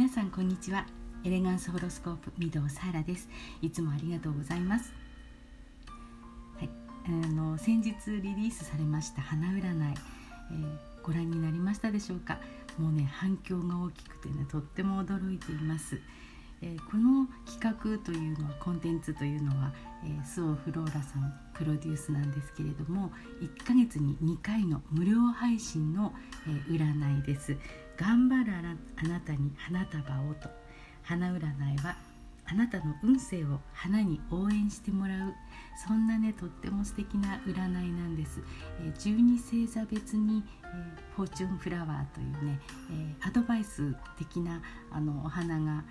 皆さんこんにちは。エレガンスホロスコープ御堂サーラです。いつもありがとうございます。はい。あの先日リリースされました花占い、えー、ご覧になりましたでしょうか？もうね反響が大きくてねとっても驚いています。えー、この企画というのはコンテンツというのは、えー、スオフローラさんプロデュースなんですけれども1ヶ月に2回の無料配信の、えー、占いです。頑張るあなたに花束をと。花占いはあなたの運勢を花に応援してもらう。そんなねとっても素敵な占いなんです、え、12星座別に、えー、フォーチュンフラワーというね、えー、アドバイス的なあのお花が、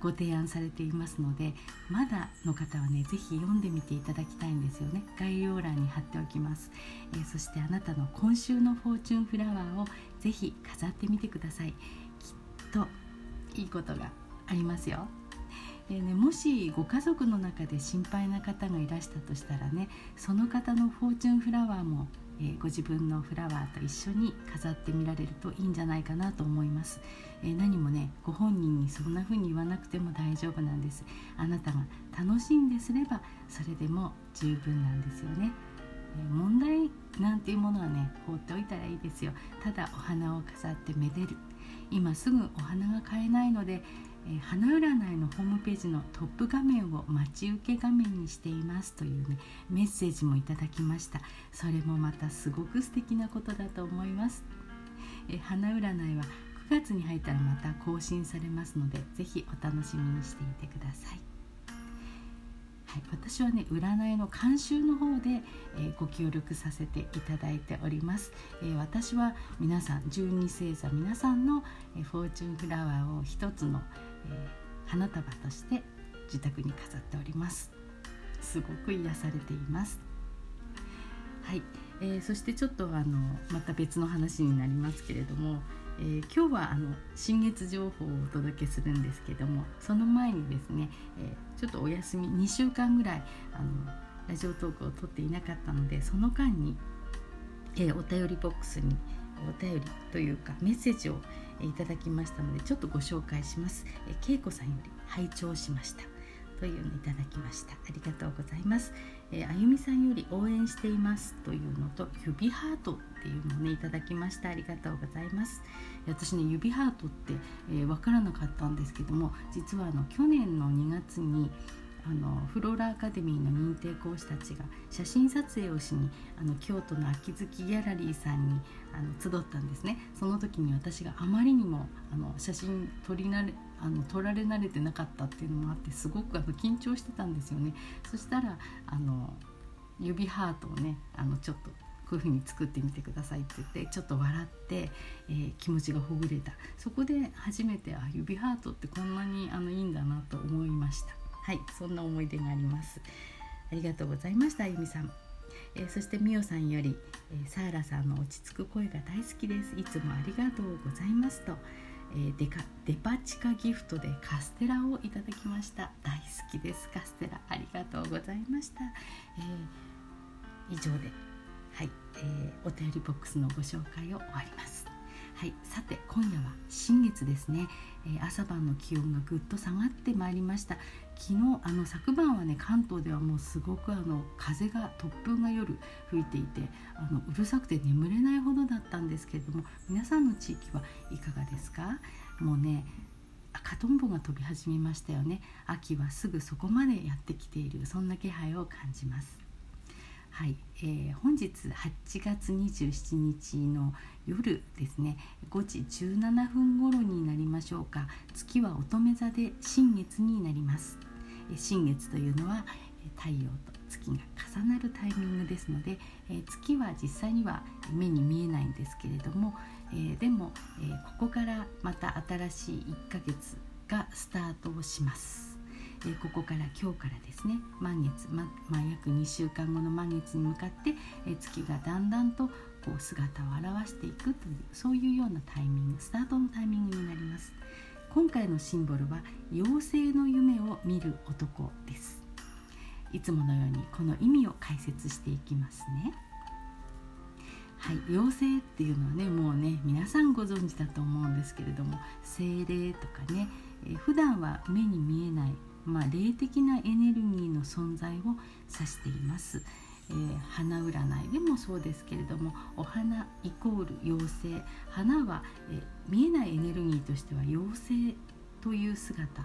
ご提案されていますのでまだの方はね是非読んでみていただきたいんですよね。概要欄に貼っておきます、えー、そしてあなたの今週のフォーチュンフラワーを是非飾ってみてください。きっといいことがありますよ。でね、もしご家族の中で心配な方がいらしたとしたらねその方のフォーチュンフラワーもえー、ご自分のフラワーと一緒に飾ってみられるといいんじゃないかなと思います、えー、何もねご本人にそんな風に言わなくても大丈夫なんです。あなたが楽しんですればそれでも十分なんですよね、えー、問題なんていうものはね放っておいたらいいですよ。ただお花を飾ってめでる。今すぐお花が買えないのでえ花占いのホームページのトップ画面を待ち受け画面にしていますというねメッセージもいただきました。それもまたすごく素敵なことだと思います。え花占いは9月に入ったらまた更新されますのでぜひお楽しみにしていてください。はい、私はね占いの監修の方で、えー、ご協力させていただいております、えー、私は皆さん12星座皆さんの、えー、フォーチュンフラワーを一つの、え花束として自宅に飾っております。すごく癒されています。はい、えー、そしてちょっとあのまた別の話になりますけれども、えー、今日はあの新月情報をお届けするんですけどもその前にですね、え、ちょっとお休み2週間ぐらいあのラジオトークを撮っていなかったのでその間に、えお便りボックスにお便りというかメッセージをいただきましたのでちょっとご紹介します。えけいこさんより拝聴しました。というのいただきました。ありがとうございます、えー、あゆみさんより応援していますというのと指ハートっていうのをねいただきましたありがとうございます。私ね指ハートって、えー、分からなかったんですけども実はあの去年の2月にあのフローラアカデミーの認定講師たちが写真撮影をしにあの京都の秋月ギャラリーさんにあの集ったんですね。その時に私があまりにもあの写真撮り慣れあの撮られ慣れてなかったっていうのもあってすごくあの緊張してたんですよね。そしたらあの指ハートをねあのちょっとこういう風に作ってみてくださいって言ってちょっと笑って、えー、気持ちがほぐれた。そこで初めてあ指ハートってこんなにあのいいんだなと思いました。はいそんな思い出があります。ありがとうございましたあゆみさん。えー、そしてみおさんより、えー、サーラさんの落ち着く声が大好きです。いつもありがとうございますと、えー、デカデパ地下ギフトでカステラをいただきました。大好きです。カステラありがとうございました、え以上ではい、えお便りボックスのご紹介を終わります。はい、さて今夜は新月ですね、えー、朝晩の気温がぐっと下がってまいりました。昨日あの昨晩はね関東ではもうすごくあの風が突風が夜吹いていてあのうるさくて眠れないほどだったんですけれども皆さんの地域はいかがですか？もうね赤とんぼが飛び始めましたよね。秋はすぐそこまでやってきているそんな気配を感じます。はい、えー、本日8月27日の夜ですね。5時17分頃になりましょうか。月は乙女座で新月になります。新月というのは太陽と月が重なるタイミングですので、え月は実際には目に見えないんですけれども、えでも、えここからまた新しい1ヶ月がスタートをします。えここから今日からですね満月、ままあ、約2週間後の満月に向かって、え月がだんだんとこう姿を現していくというそういうようなタイミングスタートのタイミングになります。今回のシンボルは妖精の夢を見る男です。いつものようにこの意味を解説していきますね。はい、妖精っていうのはねもうね皆さんご存知だと思うんですけれども精霊とかね、え、普段は目に見えない、まあ、霊的なエネルギーの存在を指しています。えー、花占いでもそうですけれどもお花イコール妖精。花は、えー、見えないエネルギーとしては妖精という姿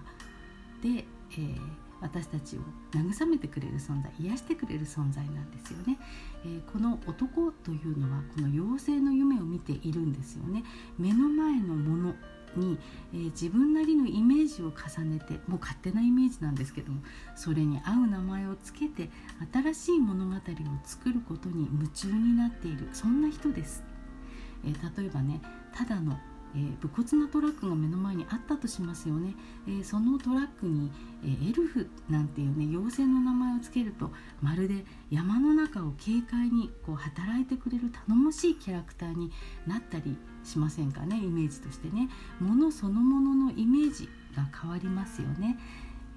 で、えー、私たちを慰めてくれる存在癒してくれる存在なんですよね、えー、この男というのはこの妖精の夢を見ているんですよね。目の前のものに、えー、自分なりのイメージを重ねてもう勝手なイメージなんですけどもそれに合う名前を付けて新しい物語を作ることに夢中になっているそんな人です、えー、例えばねただのえー、武骨なトラックが目の前にあったとしますよね、えー、そのトラックに、えー、エルフなんていうね妖精の名前を付けるとまるで山の中を軽快にこう働いてくれる頼もしいキャラクターになったりしませんかねイメージとしてね。ものそのもののイメージが変わりますよね、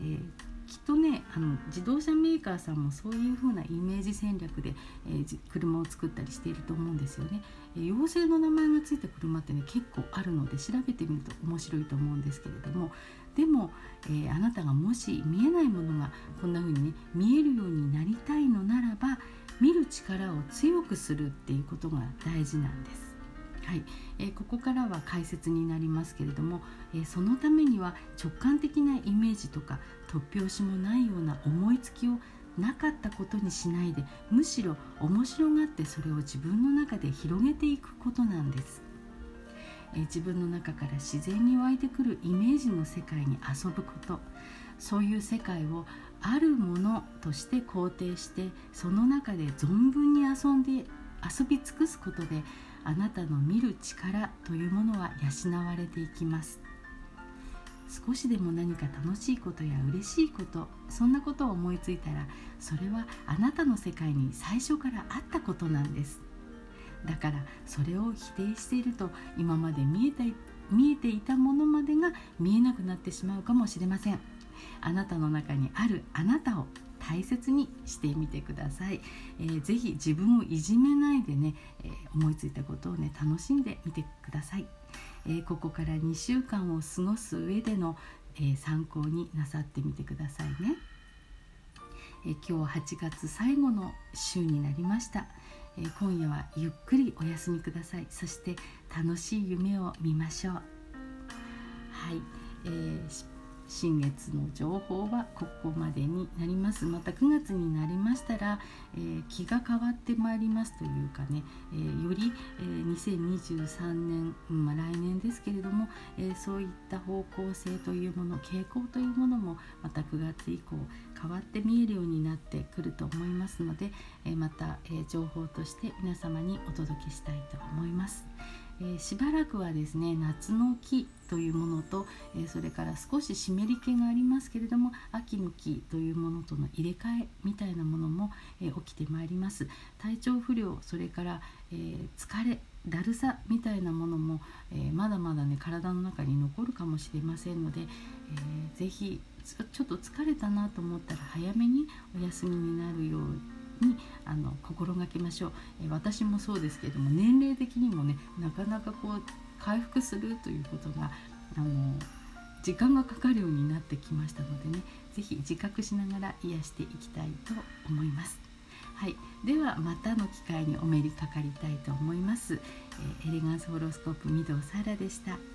えーきっとねあの自動車メーカーさんもそういう風なイメージ戦略で、えー、車を作ったりしていると思うんですよね、えー、妖精の名前が付いた車ってね結構あるので調べてみると面白いと思うんですけれども。でも、えー、あなたがもし見えないものがこんな風にね見えるようになりたいのならば見る力を強くするっていうことが大事なんです。はい、えー、ここからは解説になりますけれども、えー、そのためには直感的なイメージとか突拍子もないような思いつきをなかったことにしないでむしろ面白がってそれを自分の中で広げていくことなんです、えー、自分の中から自然に湧いてくるイメージの世界に遊ぶこと。そういう世界をあるものとして肯定してその中で存分に遊んで遊び尽くすことであなたの見る力というものは養われていきます。少しでも何か楽しいことや嬉しいことそんなことを思いついたらそれはあなたの世界に最初からあったことなんです。だからそれを否定していると今まで見えた見えていたものまでが見えなくなってしまうかもしれません。あなたの中にあるあなたを大切にしてみてください、えー、ぜひ自分をいじめないでね、えー、思いついたことをね楽しんでみてください、えー、ここから2週間を過ごす上での、え参考になさってみてくださいね、え今日8月最後の週になりました、え今夜はゆっくりお休みください。そして楽しい夢を見ましょう。はい、えー新月の情報はここまでになりますまた9月になりましたら、えー、気が変わってまいりますというかね、えー、より、えー、2023年、まあ、来年ですけれども、えそういった方向性というもの傾向というものもまた9月以降変わって見えるようになってくると思いますので、えまた、え情報として皆様にお届けしたいと思います。え、しばらくはですね夏の木というものと、え、それから少し湿り気がありますけれども秋の木というものとの入れ替えみたいなものも、え、起きてまいります。体調不良それから、え疲れだるさみたいなものも、えまだまだね体の中に残るかもしれませんので、えー、ぜひちょっと疲れたなと思ったら早めにお休みになるようににあの心がけましょう、え私もそうですけれども年齢的にもねなかなかこう回復するということがあの時間がかかるようになってきましたのでね是非自覚しながら癒していきたいと思います。はい、ではまたの機会にお目にかかりたいと思います。えー、エレガンスホロスコープ御堂サラでした。